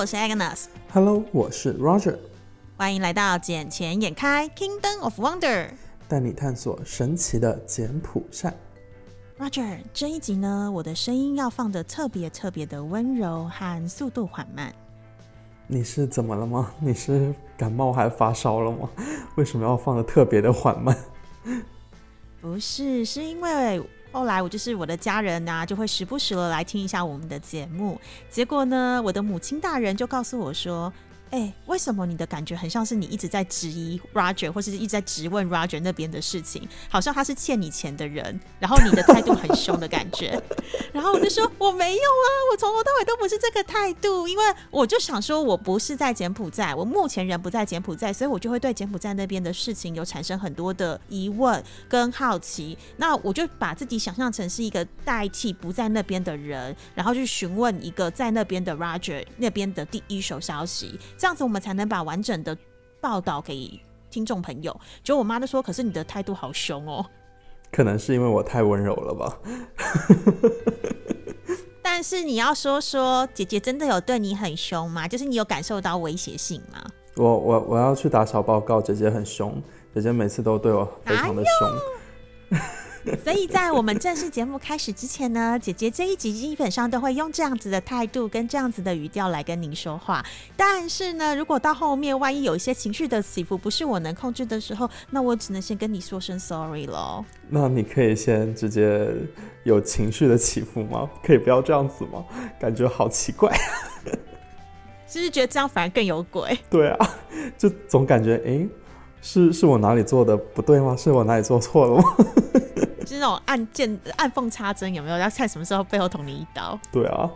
我是 Agnes。Hello，我是 Roger。欢迎来到《捡钱眼开 Kingdom of Wonder》，带你探索神奇的柬埔寨。Roger，这一集呢，我的声音要放的特别特别的温柔和速度缓慢。你是怎么了吗？你是感冒还发烧了吗？为什么要放的特别的缓慢？不是，是因为后来我就是我的家人呐，就会时不时的来听一下我们的节目。结果呢，我的母亲大人就告诉我说。哎，为什么你的感觉很像是你一直在质疑 Roger，或是一直在质问 Roger 那边的事情，好像他是欠你钱的人，然后你的态度很凶的感觉。然后我就说我没有啊，我从头到尾都不是这个态度，因为我就想说我不是在柬埔寨，我目前人不在柬埔寨，所以我就会对柬埔寨那边的事情有产生很多的疑问跟好奇。那我就把自己想象成是一个代替不在那边的人，然后去询问一个在那边的 Roger 那边的第一手消息。这样子我们才能把完整的报道给听众朋友。就我妈就说：“可是你的态度好凶哦。”可能是因为我太温柔了吧。但是你要说说，姐姐真的有对你很凶吗？就是你有感受到威胁性吗？我我我要去打小报告，姐姐很凶，姐姐每次都对我非常的凶。所以在我们正式节目开始之前呢，姐姐这一集基本上都会用这样子的态度跟这样子的语调来跟您说话。但是呢，如果到后面万一有一些情绪的起伏不是我能控制的时候，那我只能先跟你说声 sorry 喽。那你可以先直接有情绪的起伏吗？可以不要这样子吗？感觉好奇怪。是不是觉得这样反而更有鬼？对啊，就总感觉哎，是是我哪里做的不对吗？是我哪里做错了吗？是那种暗箭暗缝插针，有没有？要看什么时候背后捅你一刀？对啊。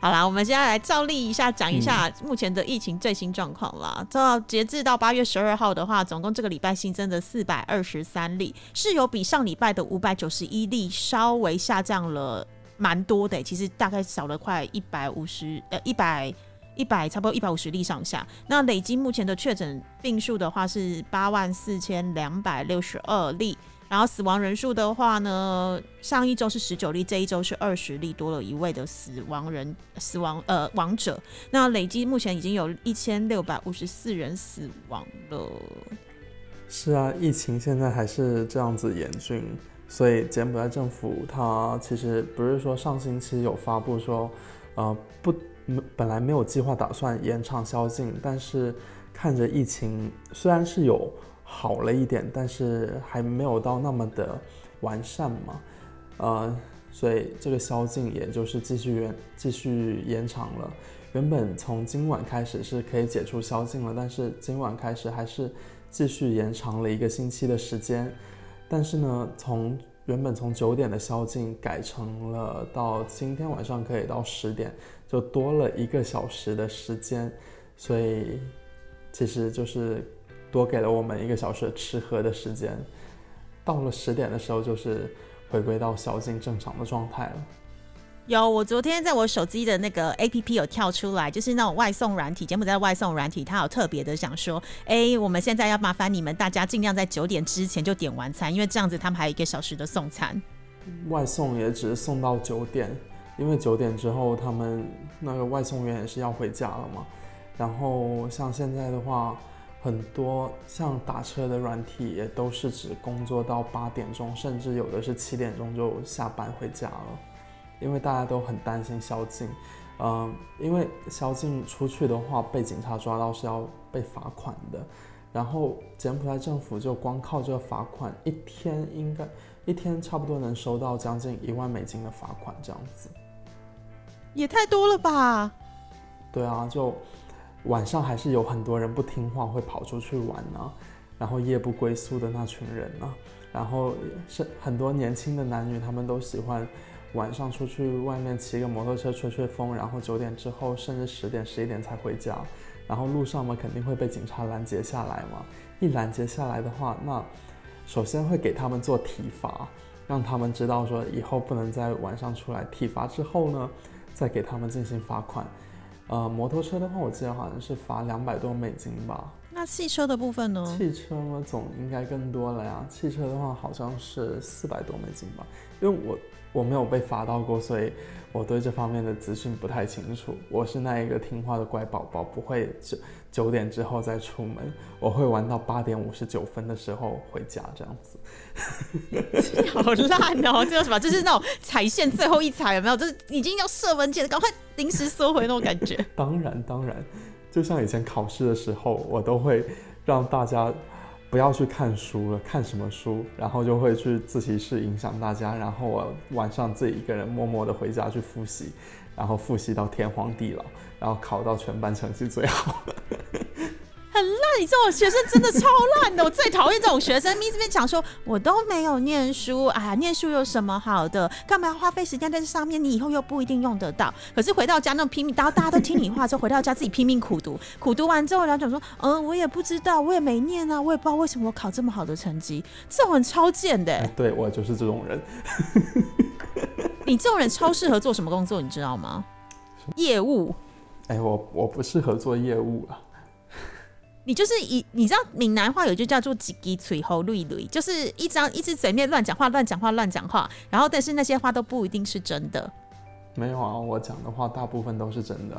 好啦，我们现在来照例一下，讲一下目前的疫情最新状况啦。到截至到八月十二号的话，总共这个礼拜新增的四百二十三例，是有比上礼拜的五百九十一例稍微下降了蛮多的。其实大概少了快一百五十呃一百一百差不多一百五十例上下。那累积目前的确诊病数的话是八万四千两百六十二例。然后死亡人数的话呢，上一周是十九例，这一周是二十例，多了一位的死亡人死亡呃亡者。那累计目前已经有一千六百五十四人死亡了。是啊，疫情现在还是这样子严峻，所以柬埔寨政府它其实不是说上星期有发布说，呃不本来没有计划打算延长宵禁，但是看着疫情虽然是有。好了一点，但是还没有到那么的完善嘛，呃，所以这个宵禁也就是继续延继续延长了。原本从今晚开始是可以解除宵禁了，但是今晚开始还是继续延长了一个星期的时间。但是呢，从原本从九点的宵禁改成了到今天晚上可以到十点，就多了一个小时的时间，所以其实就是。多给了我们一个小时吃喝的时间，到了十点的时候，就是回归到宵禁正常的状态了。有，我昨天在我手机的那个 A P P 有跳出来，就是那种外送软体，柬埔寨外送软体，它有特别的想说，哎，我们现在要麻烦你们大家尽量在九点之前就点完餐，因为这样子他们还有一个小时的送餐。外送也只是送到九点，因为九点之后他们那个外送员也是要回家了嘛。然后像现在的话。很多像打车的软体也都是只工作到八点钟，甚至有的是七点钟就下班回家了，因为大家都很担心宵禁，嗯，因为宵禁出去的话被警察抓到是要被罚款的，然后柬埔寨政府就光靠这个罚款，一天应该一天差不多能收到将近一万美金的罚款，这样子，也太多了吧？对啊，就。晚上还是有很多人不听话，会跑出去玩呢，然后夜不归宿的那群人呢，然后是很多年轻的男女，他们都喜欢晚上出去外面骑个摩托车吹吹风，然后九点之后甚至十点十一点才回家，然后路上嘛肯定会被警察拦截下来嘛，一拦截下来的话，那首先会给他们做体罚，让他们知道说以后不能在晚上出来，体罚之后呢，再给他们进行罚款。呃，摩托车的话，我记得好像是罚两百多美金吧。那汽车的部分呢？汽车嘛，总应该更多了呀。汽车的话，好像是四百多美金吧。因为我我没有被罚到过，所以我对这方面的资讯不太清楚。我是那一个听话的乖宝宝，不会九九点之后再出门，我会玩到八点五十九分的时候回家，这样子。好烂哦！这叫什么？就是那种踩线最后一踩，有没有？就是已经要射门前，赶快临时缩回那种感觉。当然，当然，就像以前考试的时候，我都会让大家不要去看书了，看什么书，然后就会去自习室影响大家，然后我晚上自己一个人默默的回家去复习，然后复习到天荒地老，然后考到全班成绩最好。很烂，你这种学生真的超烂的，我最讨厌这种学生。咪这边讲说，我都没有念书，哎呀，念书有什么好的？干嘛要花费时间在这上面？你以后又不一定用得到。可是回到家那种拼命，然后大家都听你话之后，回到家自己拼命苦读，苦读完之后，然后讲说，嗯，我也不知道，我也没念啊，我也不知道为什么我考这么好的成绩。这种人超贱的。对我就是这种人。你这种人超适合做什么工作？你知道吗？业务。哎，我我不适合做业务啊。你就是一，你知道闽南话有句叫做“几鸡嘴喉绿绿”，就是一张一只嘴面乱讲话、乱讲话、乱讲话，然后但是那些话都不一定是真的。没有啊，我讲的话大部分都是真的。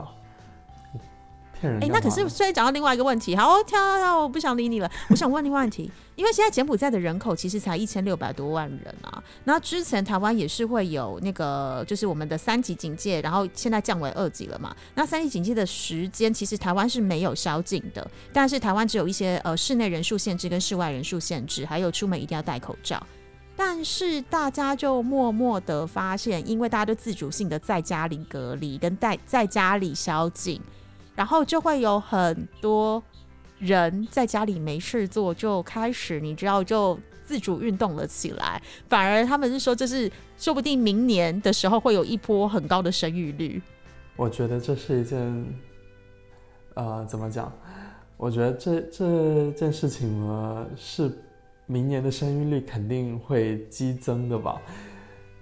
哎，那可是所以讲到另外一个问题，好，跳跳跳，我不想理你了。我想问另外问题，因为现在柬埔寨的人口其实才一千六百多万人啊。那之前台湾也是会有那个，就是我们的三级警戒，然后现在降为二级了嘛。那三级警戒的时间，其实台湾是没有宵禁的，但是台湾只有一些呃室内人数限制跟室外人数限制，还有出门一定要戴口罩。但是大家就默默的发现，因为大家都自主性的在家里隔离跟在在家里宵禁。然后就会有很多人在家里没事做，就开始你知道就自主运动了起来。反而他们是说，这是说不定明年的时候会有一波很高的生育率。我觉得这是一件，呃，怎么讲？我觉得这这件事情呢，是明年的生育率肯定会激增的吧？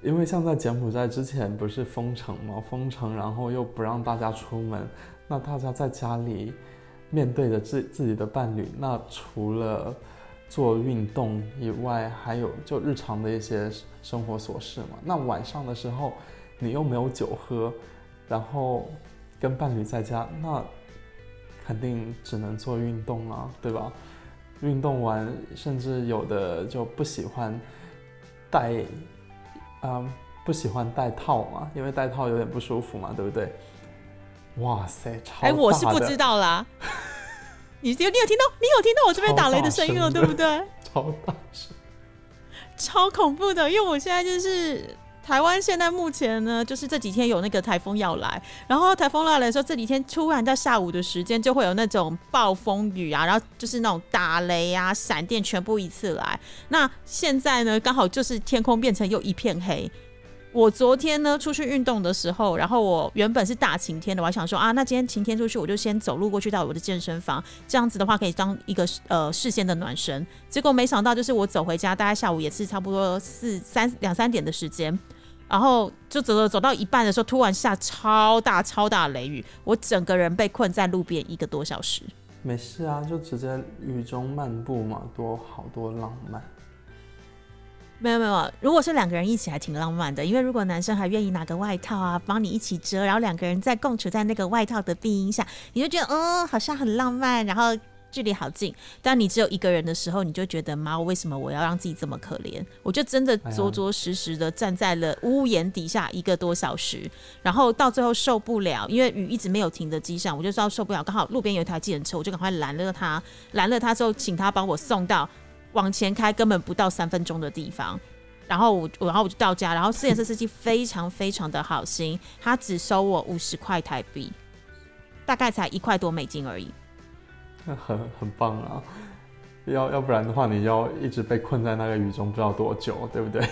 因为像在柬埔寨之前不是封城吗？封城，然后又不让大家出门。那大家在家里面对着自自己的伴侣，那除了做运动以外，还有就日常的一些生活琐事嘛。那晚上的时候，你又没有酒喝，然后跟伴侣在家，那肯定只能做运动啊，对吧？运动完，甚至有的就不喜欢戴，嗯，不喜欢戴套嘛，因为戴套有点不舒服嘛，对不对？哇塞，超哎，我是不知道啦。你有你有听到？你有听到我这边打雷的声音了，对不对？超大声，超恐怖的。因为我现在就是台湾，现在目前呢，就是这几天有那个台风要来，然后台风来的时候，这几天突然在下午的时间就会有那种暴风雨啊，然后就是那种打雷啊、闪电全部一次来。那现在呢，刚好就是天空变成又一片黑。我昨天呢出去运动的时候，然后我原本是大晴天的，我还想说啊，那今天晴天出去，我就先走路过去到我的健身房，这样子的话可以当一个呃视线的暖身。结果没想到，就是我走回家，大概下午也是差不多四三两三点的时间，然后就走走走到一半的时候，突然下超大超大雷雨，我整个人被困在路边一个多小时。没事啊，就直接雨中漫步嘛，多好多浪漫。没有没有，如果是两个人一起还挺浪漫的，因为如果男生还愿意拿个外套啊，帮你一起遮，然后两个人在共处在那个外套的庇荫下，你就觉得嗯，好像很浪漫，然后距离好近。但你只有一个人的时候，你就觉得妈，为什么我要让自己这么可怜？我就真的着着实实的站在了屋檐底下一个多小时，然后到最后受不了，因为雨一直没有停的迹象，我就知道受不了。刚好路边有一台计程车，我就赶快拦了他，拦了他之后，请他帮我送到。往前开根本不到三分钟的地方，然后我，然后我就到家，然后四点车司机非常非常的好心，他只收我五十块台币，大概才一块多美金而已。很 很棒啊！要要不然的话，你要一直被困在那个雨中，不知道多久，对不对？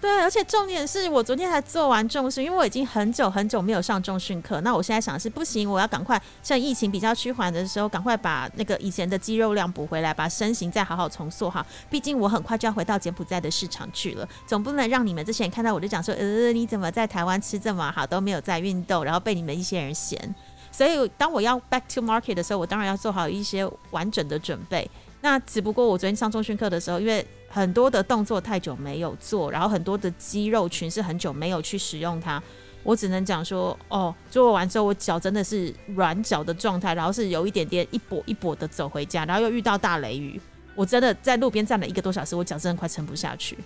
对，而且重点是我昨天才做完重训，因为我已经很久很久没有上重训课。那我现在想的是，不行，我要赶快趁疫情比较趋缓的时候，赶快把那个以前的肌肉量补回来，把身形再好好重塑哈。毕竟我很快就要回到柬埔寨的市场去了，总不能让你们这些人看到我就讲说，呃，你怎么在台湾吃这么好，都没有在运动，然后被你们一些人嫌。所以当我要 back to market 的时候，我当然要做好一些完整的准备。那只不过我昨天上中训课的时候，因为很多的动作太久没有做，然后很多的肌肉群是很久没有去使用它。我只能讲说，哦，做完之后我脚真的是软脚的状态，然后是有一点点一跛一跛的走回家，然后又遇到大雷雨，我真的在路边站了一个多小时，我脚真的快撑不下去。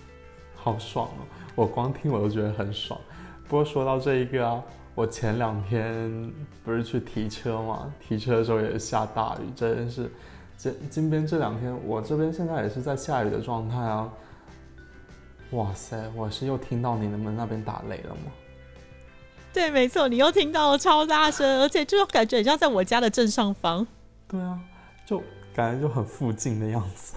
好爽哦！我光听我都觉得很爽。不过说到这一个啊，我前两天不是去提车嘛，提车的时候也下大雨，真的是。金金边这两天，我这边现在也是在下雨的状态啊。哇塞，我是又听到你们那边打雷了吗？对，没错，你又听到了超大声，而且就感觉很像在我家的正上方。对啊，就感觉就很附近的样子。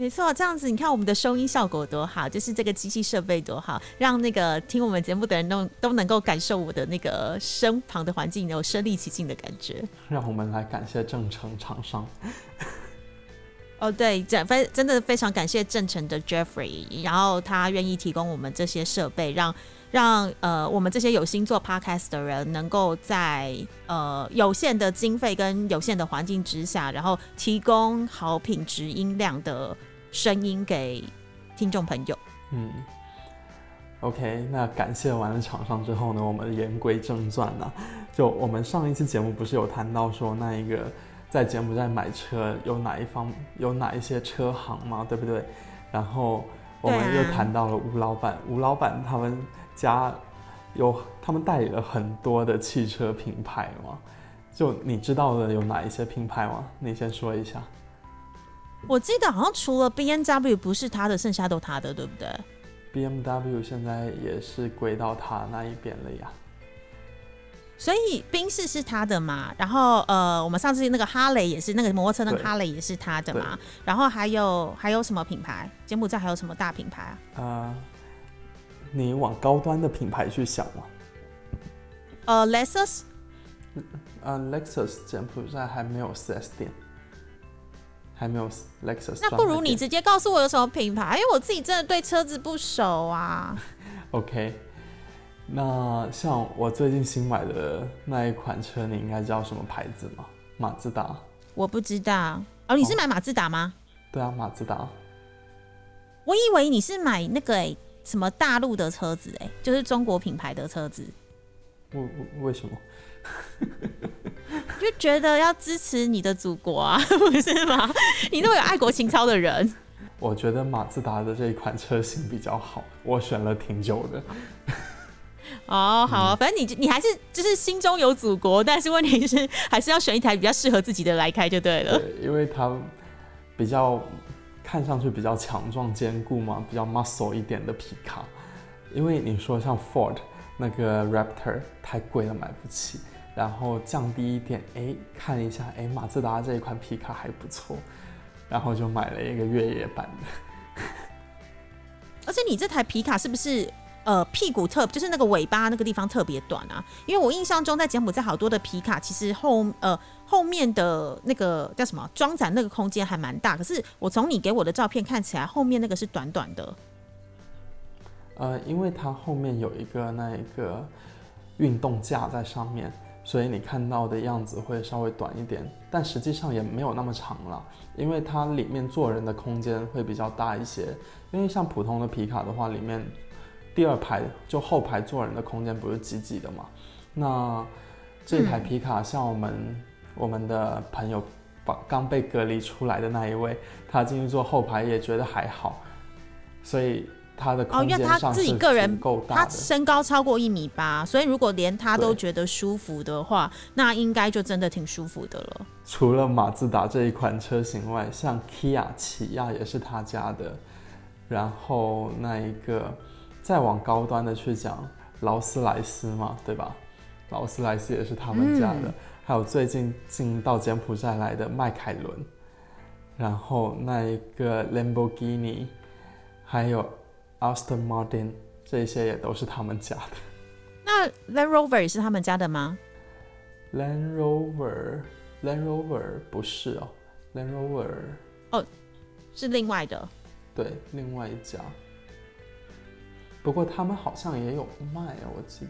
没错，这样子你看我们的收音效果多好，就是这个机器设备多好，让那个听我们节目的人都都能够感受我的那个身旁的环境有身临其境的感觉。让我们来感谢正成厂商。哦，对，真非真的非常感谢正成的 Jeffrey，然后他愿意提供我们这些设备，让让呃我们这些有心做 Podcast 的人，能够在呃有限的经费跟有限的环境之下，然后提供好品质音量的。声音给听众朋友。嗯，OK，那感谢完了厂商之后呢，我们言归正传呢。就我们上一期节目不是有谈到说，那一个在柬埔寨买车有哪一方有哪一些车行吗？对不对？然后我们又谈到了吴老板，吴老板他们家有他们代理了很多的汽车品牌吗？就你知道的有哪一些品牌吗？你先说一下。我记得好像除了 B M W 不是他的，剩下都他的，对不对？B M W 现在也是归到他那一边了呀。所以宾士是他的嘛？然后呃，我们上次那个哈雷也是那个摩托车，那个哈雷也是他的嘛？然后还有还有什么品牌？柬埔寨还有什么大品牌啊？啊，你往高端的品牌去想嘛。呃，Lexus。呃，Lexus 柬埔寨还没有四 S 店。还没有 Lexus，那不如你直接告诉我有什么品牌，因为我自己真的对车子不熟啊。OK，那像我最近新买的那一款车，你应该知道什么牌子吗？马自达。我不知道哦，你是买马自达吗？对啊，马自达。我以为你是买那个哎，什么大陆的车子哎，就是中国品牌的车子。为为什么？就觉得要支持你的祖国啊，不是吗？你那么有爱国情操的人，我觉得马自达的这一款车型比较好，我选了挺久的。哦，好，反正你你还是就是心中有祖国，但是问题是还是要选一台比较适合自己的来开就对了。对，因为它比较看上去比较强壮坚固嘛，比较 muscle 一点的皮卡。因为你说像 Ford 那个 Raptor 太贵了，买不起。然后降低一点，哎，看一下，哎，马自达这一款皮卡还不错，然后就买了一个越野版的。而且你这台皮卡是不是呃屁股特，就是那个尾巴那个地方特别短啊？因为我印象中在柬埔寨好多的皮卡，其实后呃后面的那个叫什么装载那个空间还蛮大，可是我从你给我的照片看起来，后面那个是短短的。呃，因为它后面有一个那一个运动架在上面。所以你看到的样子会稍微短一点，但实际上也没有那么长了，因为它里面坐人的空间会比较大一些。因为像普通的皮卡的话，里面第二排就后排坐人的空间不是挤挤的嘛？那这台皮卡像我们我们的朋友把刚被隔离出来的那一位，他进去坐后排也觉得还好，所以。他的哦，因为他自己个人他身高超过一米八，所以如果连他都觉得舒服的话，那应该就真的挺舒服的了。除了马自达这一款车型外，像 Kia 起亚也是他家的，然后那一个再往高端的去讲，劳斯莱斯嘛，对吧？劳斯莱斯也是他们家的，还有最近进到柬埔寨来的迈凯伦，然后那一个 Lamborghini，还有。Aston Martin 这些也都是他们家的。那 Land Rover 也是他们家的吗？Land Rover，Land Rover 不是哦，Land Rover 哦，是另外的。对，另外一家。不过他们好像也有卖啊，我记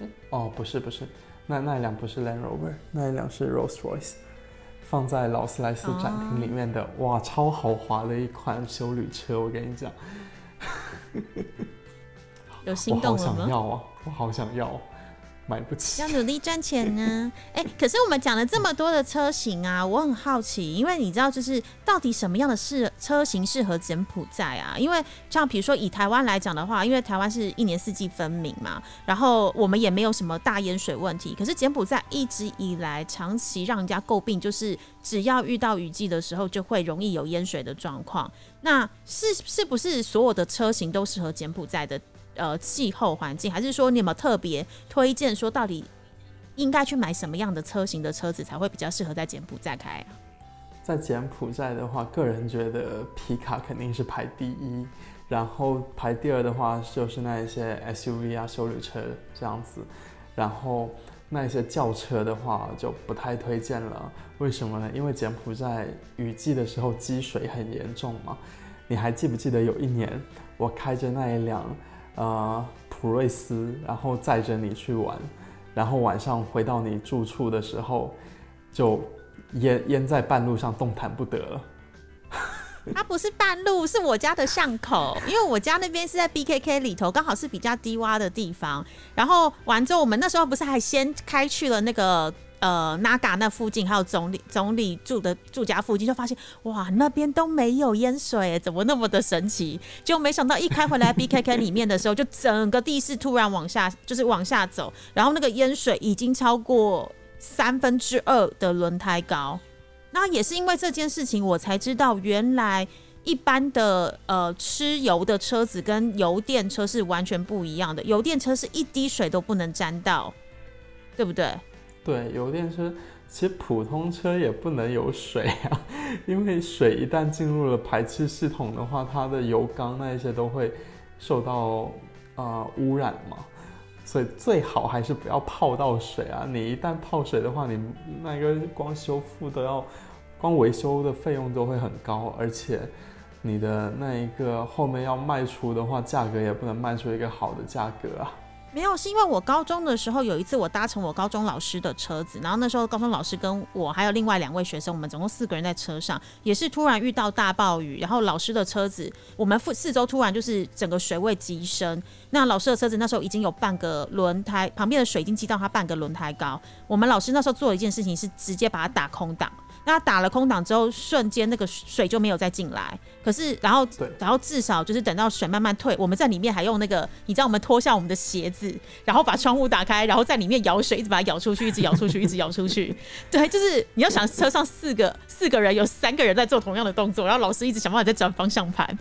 得。哦，不是不是，那那一辆不是 Land Rover，那一辆是 Rolls Royce。放在劳斯莱斯展厅里面的，哇，超豪华的一款修旅车，我跟你讲，有心动了吗？我好想要啊，我好想要。买不起，要努力赚钱呢。哎，可是我们讲了这么多的车型啊，我很好奇，因为你知道，就是到底什么样的适车型适合柬埔寨啊？因为像比如说以台湾来讲的话，因为台湾是一年四季分明嘛，然后我们也没有什么大淹水问题。可是柬埔寨一直以来长期让人家诟病，就是只要遇到雨季的时候，就会容易有淹水的状况。那是是不是所有的车型都适合柬埔寨的？呃，气候环境，还是说你有没有特别推荐？说到底应该去买什么样的车型的车子才会比较适合在柬埔寨开？在柬埔寨的话，个人觉得皮卡肯定是排第一，然后排第二的话就是那一些 SUV 啊、修旅车这样子，然后那一些轿车的话就不太推荐了。为什么呢？因为柬埔寨雨季的时候积水很严重嘛。你还记不记得有一年我开着那一辆？呃，普瑞斯，然后载着你去玩，然后晚上回到你住处的时候，就淹淹在半路上，动弹不得了。它不是半路，是我家的巷口，因为我家那边是在 BKK 里头，刚好是比较低洼的地方。然后完之后，我们那时候不是还先开去了那个。呃，Naga 那附近还有总理总理住的住家附近，就发现哇，那边都没有淹水，怎么那么的神奇？就没想到一开回来 BKK 里面的时候，就整个地势突然往下，就是往下走，然后那个淹水已经超过三分之二的轮胎高。那也是因为这件事情，我才知道原来一般的呃吃油的车子跟油电车是完全不一样的，油电车是一滴水都不能沾到，对不对？对，油电车其实普通车也不能有水啊，因为水一旦进入了排气系统的话，它的油缸那一些都会受到啊污染嘛，所以最好还是不要泡到水啊。你一旦泡水的话，你那个光修复都要，光维修的费用都会很高，而且你的那一个后面要卖出的话，价格也不能卖出一个好的价格啊。没有，是因为我高中的时候有一次我搭乘我高中老师的车子，然后那时候高中老师跟我还有另外两位学生，我们总共四个人在车上，也是突然遇到大暴雨，然后老师的车子我们四四周突然就是整个水位急升，那老师的车子那时候已经有半个轮胎旁边的水已经积到他半个轮胎高，我们老师那时候做了一件事情是直接把它打空挡。那打了空挡之后，瞬间那个水就没有再进来。可是，然后，然后至少就是等到水慢慢退，我们在里面还用那个，你知道，我们脱下我们的鞋子，然后把窗户打开，然后在里面舀水，一直把它舀出去，一直舀出去，一直舀出去。对，就是你要想车上四个四个人，有三个人在做同样的动作，然后老师一直想办法在转方向盘。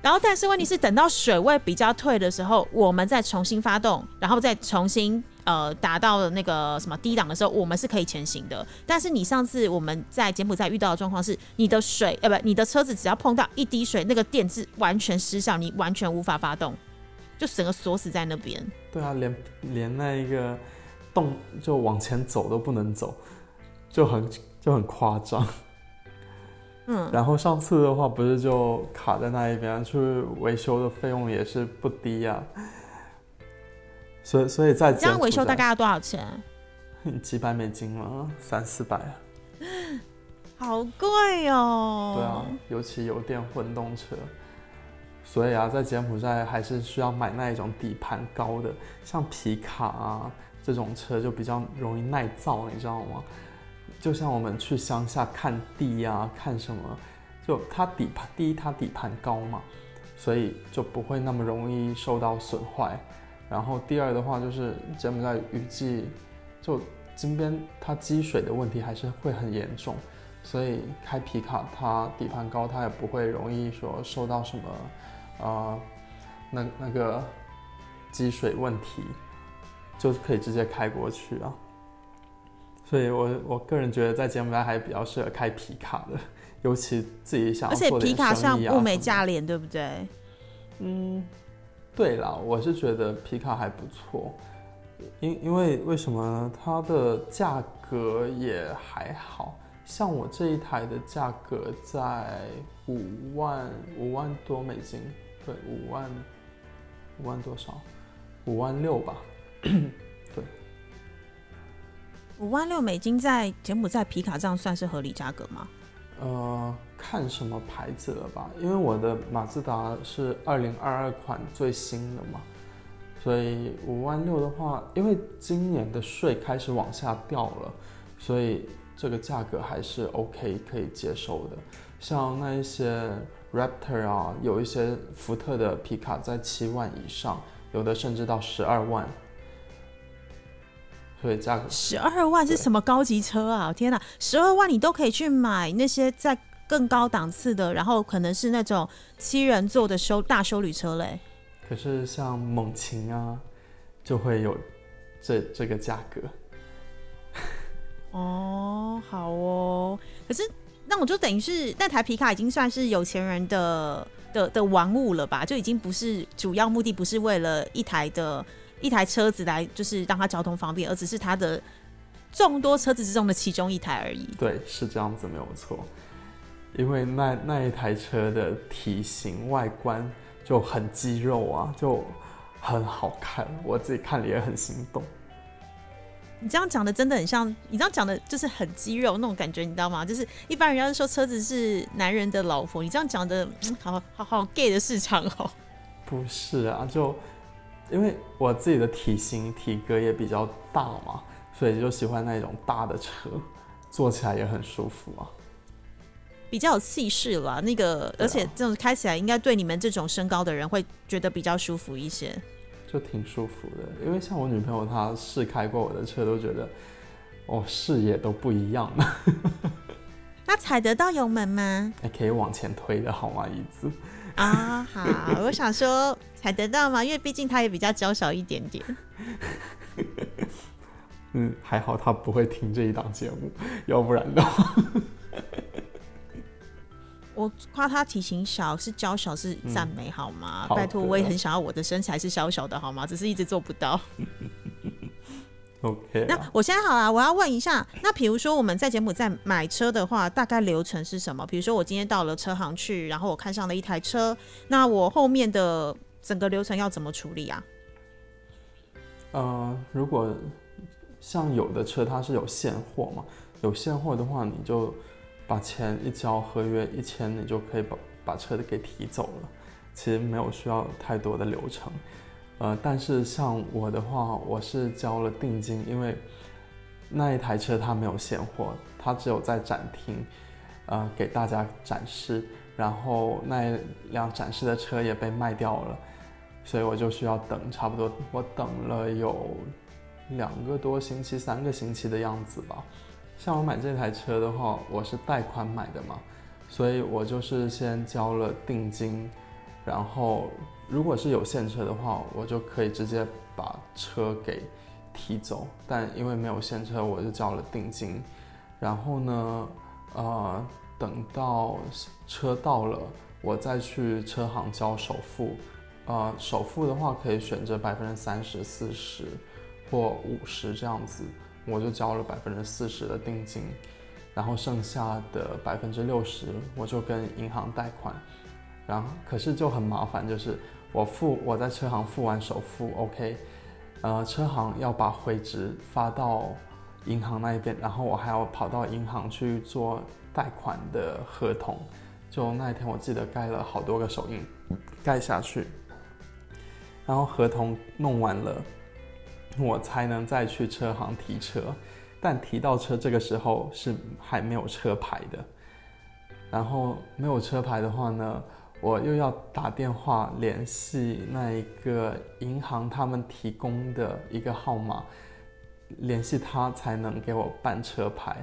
然后，但是问题是，等到水位比较退的时候，我们再重新发动，然后再重新。呃，达到了那个什么低档的时候，我们是可以前行的。但是你上次我们在柬埔寨遇到的状况是，你的水呃不，你的车子只要碰到一滴水，那个电是完全失效，你完全无法发动，就整个锁死在那边。对啊，连连那一个动就往前走都不能走，就很就很夸张。嗯，然后上次的话不是就卡在那一边，去维修的费用也是不低呀。所以，所以在这样维修大概要多少钱？几百美金吗？三四百？好贵哦！对啊，尤其油电混动车。所以啊，在柬埔寨还是需要买那一种底盘高的，像皮卡啊这种车就比较容易耐造，你知道吗？就像我们去乡下看地呀，看什么，就它底盘第一，它底盘高嘛，所以就不会那么容易受到损坏。然后第二的话就是柬埔寨雨季，就金边它积水的问题还是会很严重，所以开皮卡它底盘高，它也不会容易说受到什么，啊，那那个积水问题，就可以直接开过去啊。所以我我个人觉得在柬埔寨还比较适合开皮卡的，尤其自己想而且皮卡上物美价廉，对不对？嗯。对啦，我是觉得皮卡还不错，因因为为什么呢？它的价格也还好像我这一台的价格在五万五万多美金，对，五万五万多少？五万六吧，对。五万六美金在柬埔寨皮卡这样算是合理价格吗？呃，看什么牌子了吧？因为我的马自达是二零二二款最新的嘛，所以五万六的话，因为今年的税开始往下掉了，所以这个价格还是 OK 可以接受的。像那一些 Raptor 啊，有一些福特的皮卡在七万以上，有的甚至到十二万，所以价格十二万是什么高级车啊？天哪，十二万你都可以去买那些在更高档次的，然后可能是那种七人座的修大修旅车嘞。可是像猛禽啊，就会有这这个价格。哦，好哦。可是那我就等于是那台皮卡已经算是有钱人的的的玩物了吧？就已经不是主要目的，不是为了一台的。一台车子来就是让它交通方便，而只是它的众多车子之中的其中一台而已。对，是这样子没有错。因为那那一台车的体型外观就很肌肉啊，就很好看，我自己看了也很心动。你这样讲的真的很像，你这样讲的就是很肌肉那种感觉，你知道吗？就是一般人家是说车子是男人的老婆，你这样讲的，好好好 gay 的市场哦。不是啊，就。因为我自己的体型体格也比较大嘛，所以就喜欢那种大的车，坐起来也很舒服啊，比较有气势啦。那个，而且这种开起来应该对你们这种身高的人会觉得比较舒服一些，就挺舒服的。因为像我女朋友她试开过我的车，都觉得哦视野都不一样了。那踩得到油门吗？还可以往前推的好吗？椅子。啊，好，我想说才得到嘛？因为毕竟他也比较娇小一点点。嗯，还好他不会听这一档节目，要不然的话，我夸他体型小是娇小是赞美好吗？拜托，我也很想要我的身材是小小的好吗？只是一直做不到。OK，那我现在好了，我要问一下，那比如说我们在柬埔寨买车的话，大概流程是什么？比如说我今天到了车行去，然后我看上了一台车，那我后面的整个流程要怎么处理啊？呃，如果像有的车它是有现货嘛，有现货的话，你就把钱一交，合约一签，你就可以把把车的给提走了，其实没有需要太多的流程。呃，但是像我的话，我是交了定金，因为那一台车它没有现货，它只有在展厅，呃，给大家展示，然后那一辆展示的车也被卖掉了，所以我就需要等，差不多我等了有两个多星期、三个星期的样子吧。像我买这台车的话，我是贷款买的嘛，所以我就是先交了定金，然后。如果是有现车的话，我就可以直接把车给提走。但因为没有现车，我就交了定金。然后呢，呃，等到车到了，我再去车行交首付。呃，首付的话可以选择百分之三十四十或五十这样子，我就交了百分之四十的定金，然后剩下的百分之六十我就跟银行贷款。然后可是就很麻烦，就是。我付我在车行付完首付，OK，呃，车行要把回执发到银行那一边，然后我还要跑到银行去做贷款的合同。就那一天，我记得盖了好多个手印，盖下去，然后合同弄完了，我才能再去车行提车。但提到车这个时候是还没有车牌的，然后没有车牌的话呢？我又要打电话联系那一个银行，他们提供的一个号码，联系他才能给我办车牌。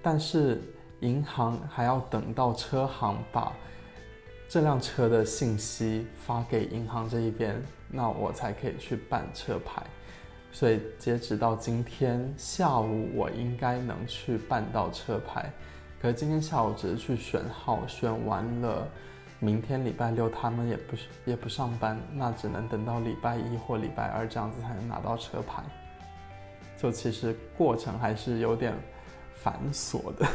但是银行还要等到车行把这辆车的信息发给银行这一边，那我才可以去办车牌。所以截止到今天下午，我应该能去办到车牌。可是今天下午只是去选号，选完了。明天礼拜六他们也不是也不上班，那只能等到礼拜一或礼拜二这样子才能拿到车牌。就其实过程还是有点繁琐的。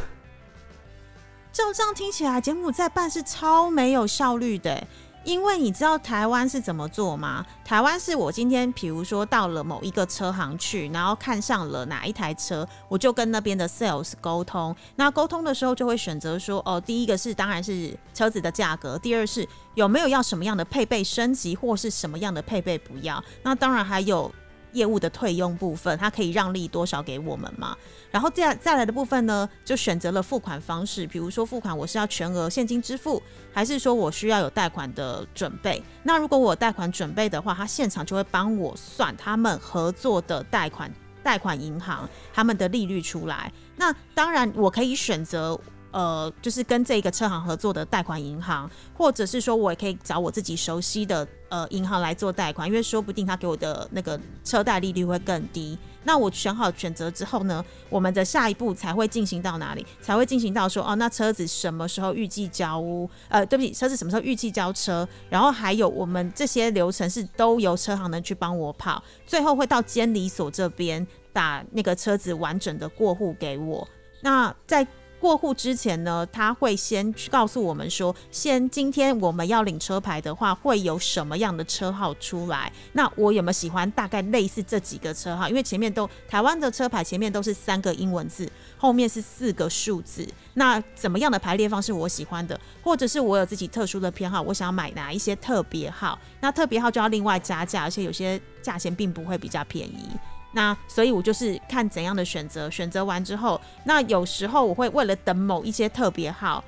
照这样听起来，柬埔寨办事超没有效率的。因为你知道台湾是怎么做吗？台湾是我今天，比如说到了某一个车行去，然后看上了哪一台车，我就跟那边的 sales 沟通。那沟通的时候就会选择说，哦，第一个是当然是车子的价格，第二是有没有要什么样的配备升级，或是什么样的配备不要。那当然还有。业务的退用部分，它可以让利多少给我们嘛？然后再再来的部分呢，就选择了付款方式，比如说付款我是要全额现金支付，还是说我需要有贷款的准备？那如果我贷款准备的话，他现场就会帮我算他们合作的贷款贷款银行他们的利率出来。那当然我可以选择。呃，就是跟这个车行合作的贷款银行，或者是说我也可以找我自己熟悉的呃银行来做贷款，因为说不定他给我的那个车贷利率会更低。那我选好选择之后呢，我们的下一步才会进行到哪里？才会进行到说哦，那车子什么时候预计交屋？呃，对不起，车子什么时候预计交车？然后还有我们这些流程是都由车行呢去帮我跑，最后会到监理所这边打那个车子完整的过户给我。那在过户之前呢，他会先告诉我们说，先今天我们要领车牌的话，会有什么样的车号出来？那我有没有喜欢大概类似这几个车号？因为前面都台湾的车牌前面都是三个英文字，后面是四个数字。那怎么样的排列方式我喜欢的，或者是我有自己特殊的偏好，我想要买哪一些特别号？那特别号就要另外加价，而且有些价钱并不会比较便宜。那所以，我就是看怎样的选择，选择完之后，那有时候我会为了等某一些特别号，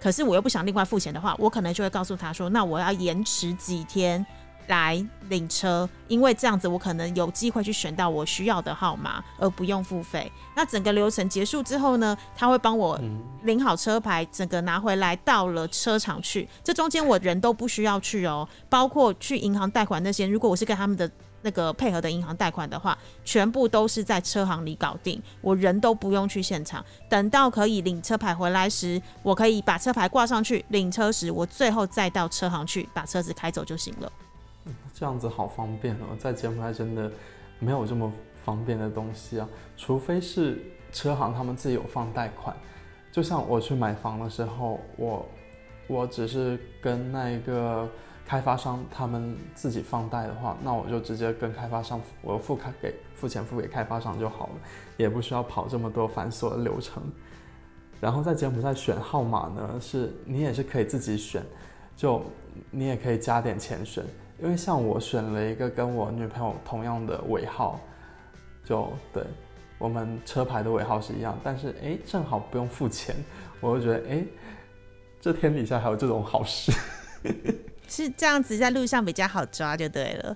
可是我又不想另外付钱的话，我可能就会告诉他说，那我要延迟几天来领车，因为这样子我可能有机会去选到我需要的号码，而不用付费。那整个流程结束之后呢，他会帮我领好车牌，整个拿回来到了车场去，这中间我人都不需要去哦，包括去银行贷款那些，如果我是跟他们的。那个配合的银行贷款的话，全部都是在车行里搞定，我人都不用去现场。等到可以领车牌回来时，我可以把车牌挂上去，领车时我最后再到车行去把车子开走就行了。这样子好方便哦，在柬埔寨真的没有这么方便的东西啊，除非是车行他们自己有放贷款。就像我去买房的时候，我我只是跟那一个。开发商他们自己放贷的话，那我就直接跟开发商，我付开给付钱付给开发商就好了，也不需要跑这么多繁琐的流程。然后在柬埔寨选号码呢，是你也是可以自己选，就你也可以加点钱选，因为像我选了一个跟我女朋友同样的尾号，就对我们车牌的尾号是一样，但是哎正好不用付钱，我就觉得哎这天底下还有这种好事。是这样子，在路上比较好抓就对了。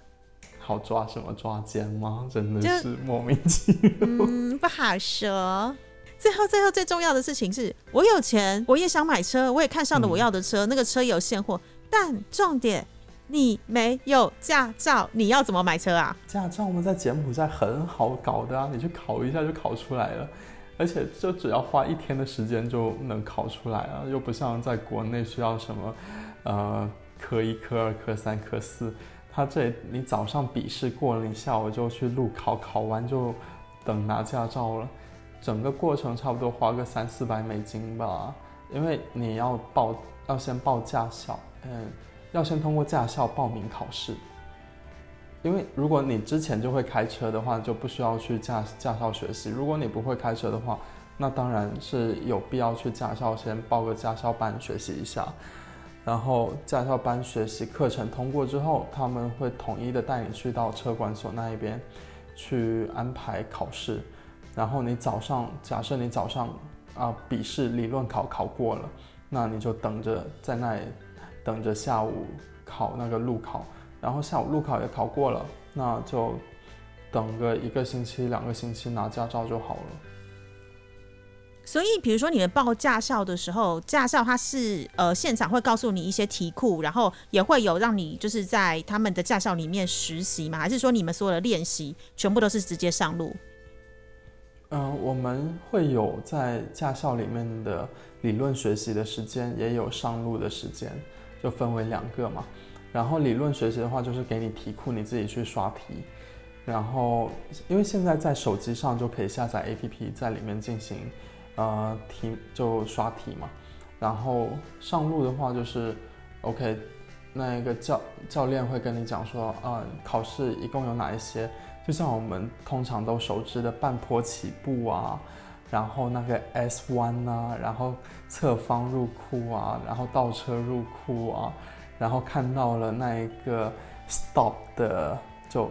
好抓什么抓奸吗？真的是莫名其妙。嗯，不好说。最后，最后最重要的事情是我有钱，我也想买车，我也看上了我要的车，那个车有现货。但重点，你没有驾照，你要怎么买车啊？驾照我们在柬埔寨很好搞的啊，你去考一下就考出来了，而且就只要花一天的时间就能考出来啊，又不像在国内需要什么，呃。科一、科二、科三、科四，他这你早上笔试过了，你下午就去路考，考完就等拿驾照了。整个过程差不多花个三四百美金吧，因为你要报，要先报驾校，嗯，要先通过驾校报名考试。因为如果你之前就会开车的话，就不需要去驾驾校学习。如果你不会开车的话，那当然是有必要去驾校先报个驾校班学习一下。然后驾校班学习课程通过之后，他们会统一的带你去到车管所那一边，去安排考试。然后你早上，假设你早上啊笔试理论考考过了，那你就等着在那里等着下午考那个路考。然后下午路考也考过了，那就等个一个星期、两个星期拿驾照就好了。所以，比如说你们报驾校的时候，驾校它是呃现场会告诉你一些题库，然后也会有让你就是在他们的驾校里面实习吗？还是说你们所有的练习全部都是直接上路？嗯，我们会有在驾校里面的理论学习的时间，也有上路的时间，就分为两个嘛。然后理论学习的话，就是给你题库，你自己去刷题。然后因为现在在手机上就可以下载 APP，在里面进行。呃，题就刷题嘛，然后上路的话就是，OK，那个教教练会跟你讲说，呃，考试一共有哪一些？就像我们通常都熟知的半坡起步啊，然后那个 S 弯啊，然后侧方入库啊，然后倒车入库啊，然后看到了那一个 stop 的就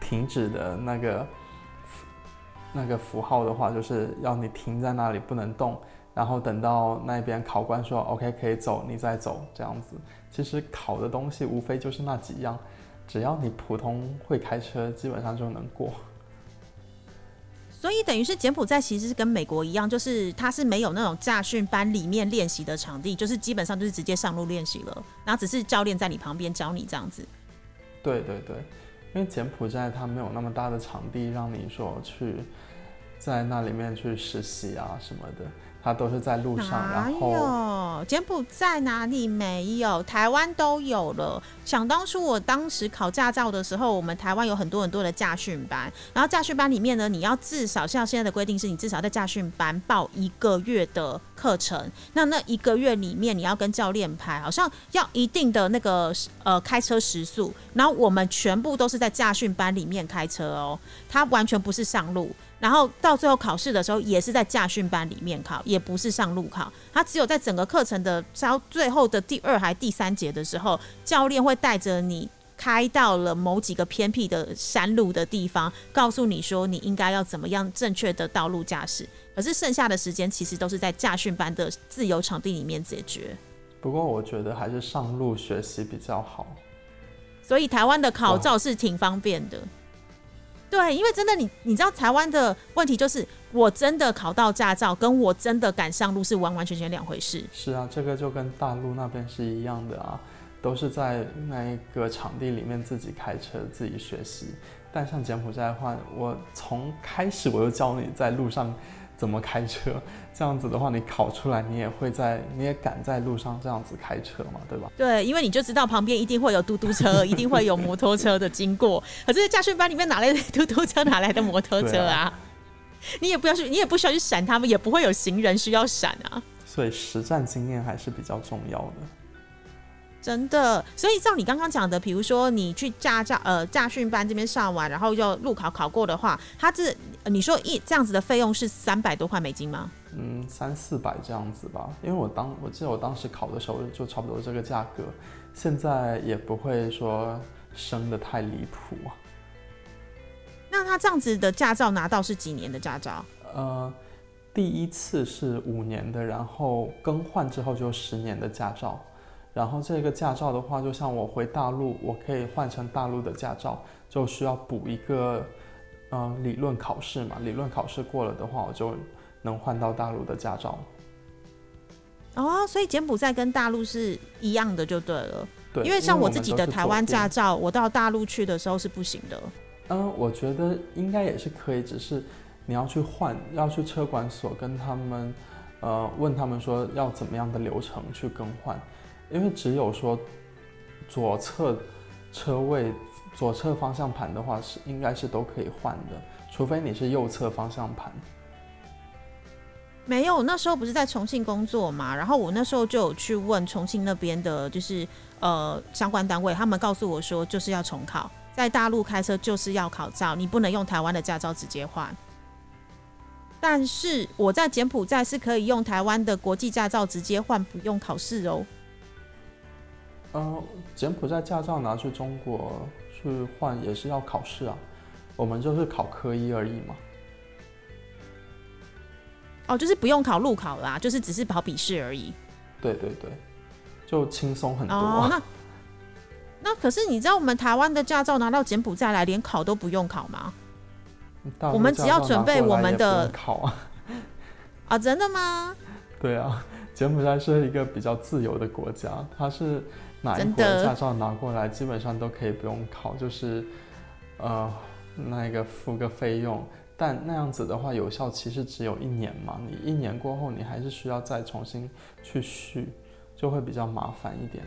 停止的那个那个符号的话，就是要你停在那里不能动。然后等到那边考官说 OK 可以走，你再走这样子。其实考的东西无非就是那几样，只要你普通会开车，基本上就能过。所以等于是柬埔寨其实是跟美国一样，就是它是没有那种驾训班里面练习的场地，就是基本上就是直接上路练习了，然后只是教练在你旁边教你这样子。对对对，因为柬埔寨它没有那么大的场地让你说去在那里面去实习啊什么的。他都是在路上，然后柬埔寨哪里没有？台湾都有了。想当初我当时考驾照的时候，我们台湾有很多很多的驾训班，然后驾训班里面呢，你要至少像现在的规定是，你至少在驾训班报一个月的课程。那那一个月里面，你要跟教练排，好像要一定的那个呃开车时速。然后我们全部都是在驾训班里面开车哦，它完全不是上路。然后到最后考试的时候，也是在驾训班里面考，也不是上路考。他只有在整个课程的到最后的第二还第三节的时候，教练会带着你开到了某几个偏僻的山路的地方，告诉你说你应该要怎么样正确的道路驾驶。可是剩下的时间其实都是在驾训班的自由场地里面解决。不过我觉得还是上路学习比较好。所以台湾的考照是挺方便的。对，因为真的，你你知道台湾的问题就是，我真的考到驾照，跟我真的敢上路是完完全全两回事。是啊，这个就跟大陆那边是一样的啊，都是在那一个场地里面自己开车自己学习。但像柬埔寨的话，我从开始我就教你在路上。怎么开车？这样子的话，你考出来，你也会在，你也敢在路上这样子开车嘛？对吧？对，因为你就知道旁边一定会有嘟嘟车，一定会有摩托车的经过。可是驾训班里面哪来的嘟嘟车，哪来的摩托车啊？你也不要去，你也不需要去闪他们，也不会有行人需要闪啊。所以实战经验还是比较重要的。真的，所以照你刚刚讲的，比如说你去驾照呃驾训班这边上完，然后又路考考过的话，它这你说一这样子的费用是三百多块美金吗？嗯，三四百这样子吧。因为我当我记得我当时考的时候就差不多这个价格，现在也不会说升的太离谱啊。那他这样子的驾照拿到是几年的驾照？呃，第一次是五年的，然后更换之后就十年的驾照。然后这个驾照的话，就像我回大陆，我可以换成大陆的驾照，就需要补一个，嗯，理论考试嘛。理论考试过了的话，我就能换到大陆的驾照。哦，所以柬埔寨跟大陆是一样的，就对了。对，因为像我自己的台湾驾照，我到大陆去的时候是不行的。嗯，我觉得应该也是可以，只是你要去换，要去车管所跟他们，呃，问他们说要怎么样的流程去更换。因为只有说左侧车位、左侧方向盘的话，是应该是都可以换的，除非你是右侧方向盘。没有，那时候不是在重庆工作嘛，然后我那时候就有去问重庆那边的，就是呃相关单位，他们告诉我说就是要重考，在大陆开车就是要考照，你不能用台湾的驾照直接换。但是我在柬埔寨是可以用台湾的国际驾照直接换，不用考试哦。嗯，柬埔寨驾照拿去中国去换也是要考试啊，我们就是考科一而已嘛。哦，就是不用考路考啦，就是只是考笔试而已。对对对，就轻松很多。哦，那那可是你知道我们台湾的驾照拿到柬埔寨来，连考都不用考吗？我们只要准备我们的考啊。啊，真的吗？对啊，柬埔寨是一个比较自由的国家，它是。哪一国驾照拿过来，基本上都可以不用考，就是，呃，那个付个费用，但那样子的话，有效期是只有一年嘛，你一年过后，你还是需要再重新去续，就会比较麻烦一点。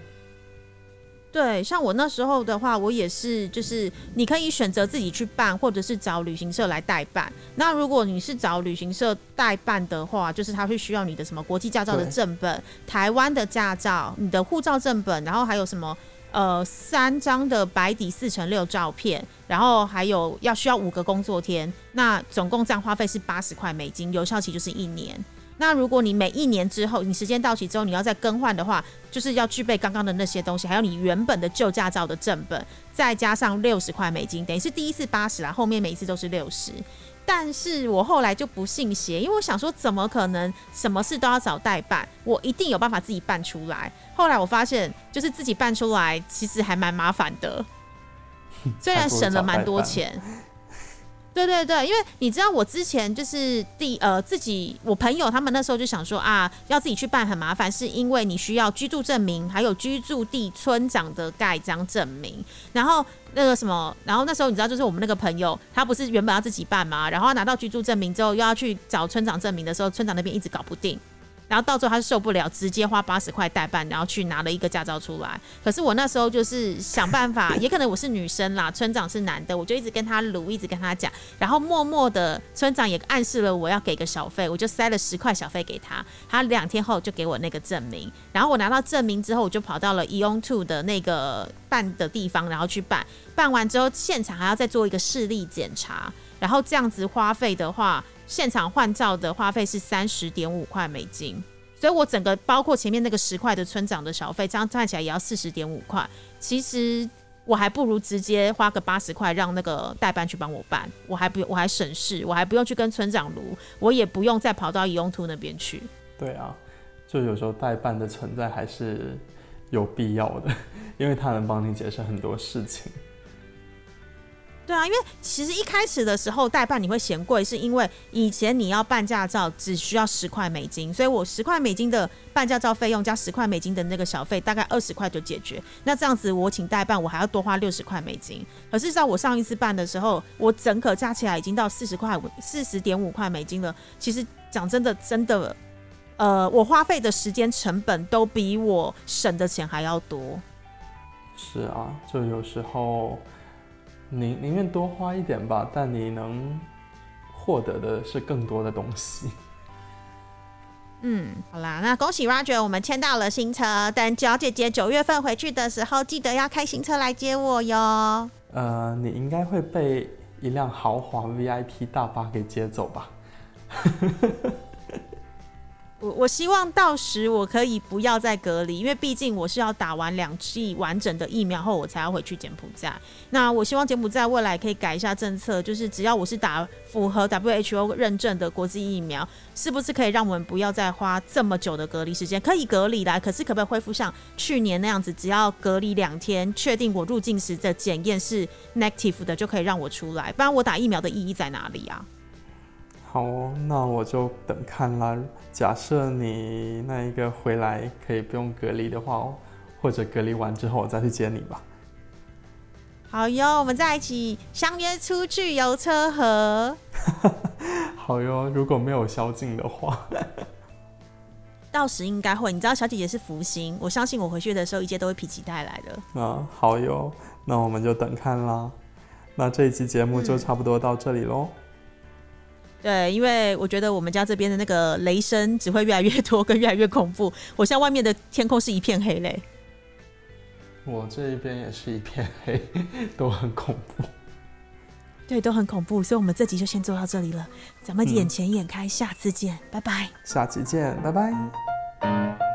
对，像我那时候的话，我也是，就是你可以选择自己去办，或者是找旅行社来代办。那如果你是找旅行社代办的话，就是他会需要你的什么国际驾照的正本、台湾的驾照、你的护照正本，然后还有什么呃三张的白底四乘六照片，然后还有要需要五个工作天，那总共这样花费是八十块美金，有效期就是一年。那如果你每一年之后，你时间到期之后，你要再更换的话，就是要具备刚刚的那些东西，还有你原本的旧驾照的正本，再加上六十块美金，等于是第一次八十啦，后面每一次都是六十。但是我后来就不信邪，因为我想说，怎么可能什么事都要找代办？我一定有办法自己办出来。后来我发现，就是自己办出来，其实还蛮麻烦的，虽然省了蛮多钱。对对对，因为你知道我之前就是第呃自己我朋友他们那时候就想说啊，要自己去办很麻烦，是因为你需要居住证明，还有居住地村长的盖章证明，然后那个什么，然后那时候你知道就是我们那个朋友，他不是原本要自己办吗？然后拿到居住证明之后，又要去找村长证明的时候，村长那边一直搞不定。然后到最后他受不了，直接花八十块代办，然后去拿了一个驾照出来。可是我那时候就是想办法，也可能我是女生啦，村长是男的，我就一直跟他撸，一直跟他讲。然后默默的，村长也暗示了我要给个小费，我就塞了十块小费给他。他两天后就给我那个证明。然后我拿到证明之后，我就跑到了 Eon Two 的那个办的地方，然后去办。办完之后，现场还要再做一个视力检查。然后这样子花费的话。现场换照的花费是三十点五块美金，所以我整个包括前面那个十块的村长的小费，这样算起来也要四十点五块。其实我还不如直接花个八十块让那个代办去帮我办，我还不我还省事，我还不用去跟村长撸，我也不用再跑到移用图那边去。对啊，就有时候代办的存在还是有必要的，因为他能帮你解释很多事情。对啊，因为其实一开始的时候代办你会嫌贵，是因为以前你要办驾照只需要十块美金，所以我十块美金的办驾照费用加十块美金的那个小费，大概二十块就解决。那这样子我请代办，我还要多花六十块美金。可是在我上一次办的时候，我整个加起来已经到四十块四十点五块美金了。其实讲真的，真的，呃，我花费的时间成本都比我省的钱还要多。是啊，就有时候。宁宁愿多花一点吧，但你能获得的是更多的东西。嗯，好啦，那恭喜 Roger，我们签到了新车。等九姐姐九月份回去的时候，记得要开新车来接我哟。呃，你应该会被一辆豪华 VIP 大巴给接走吧？我我希望到时我可以不要再隔离，因为毕竟我是要打完两剂完整的疫苗后，我才要回去柬埔寨。那我希望柬埔寨未来可以改一下政策，就是只要我是打符合 WHO 认证的国际疫苗，是不是可以让我们不要再花这么久的隔离时间？可以隔离啦，可是可不可以恢复像去年那样子，只要隔离两天，确定我入境时的检验是 negative 的，就可以让我出来？不然我打疫苗的意义在哪里啊？好哦，那我就等看啦。假设你那一个回来可以不用隔离的话，或者隔离完之后我再去接你吧。好哟，我们在一起相约出去游车河。好哟，如果没有宵禁的话，到时应该会。你知道小姐姐是福星，我相信我回去的时候一切都会否极泰来的。啊，好哟，那我们就等看啦。那这一期节目就差不多到这里喽。对，因为我觉得我们家这边的那个雷声只会越来越多，跟越来越恐怖。我像外面的天空是一片黑嘞。我这一边也是一片黑，都很恐怖。对，都很恐怖。所以，我们这集就先做到这里了。咱们眼前眼开，下次见，拜拜。下期见，拜拜。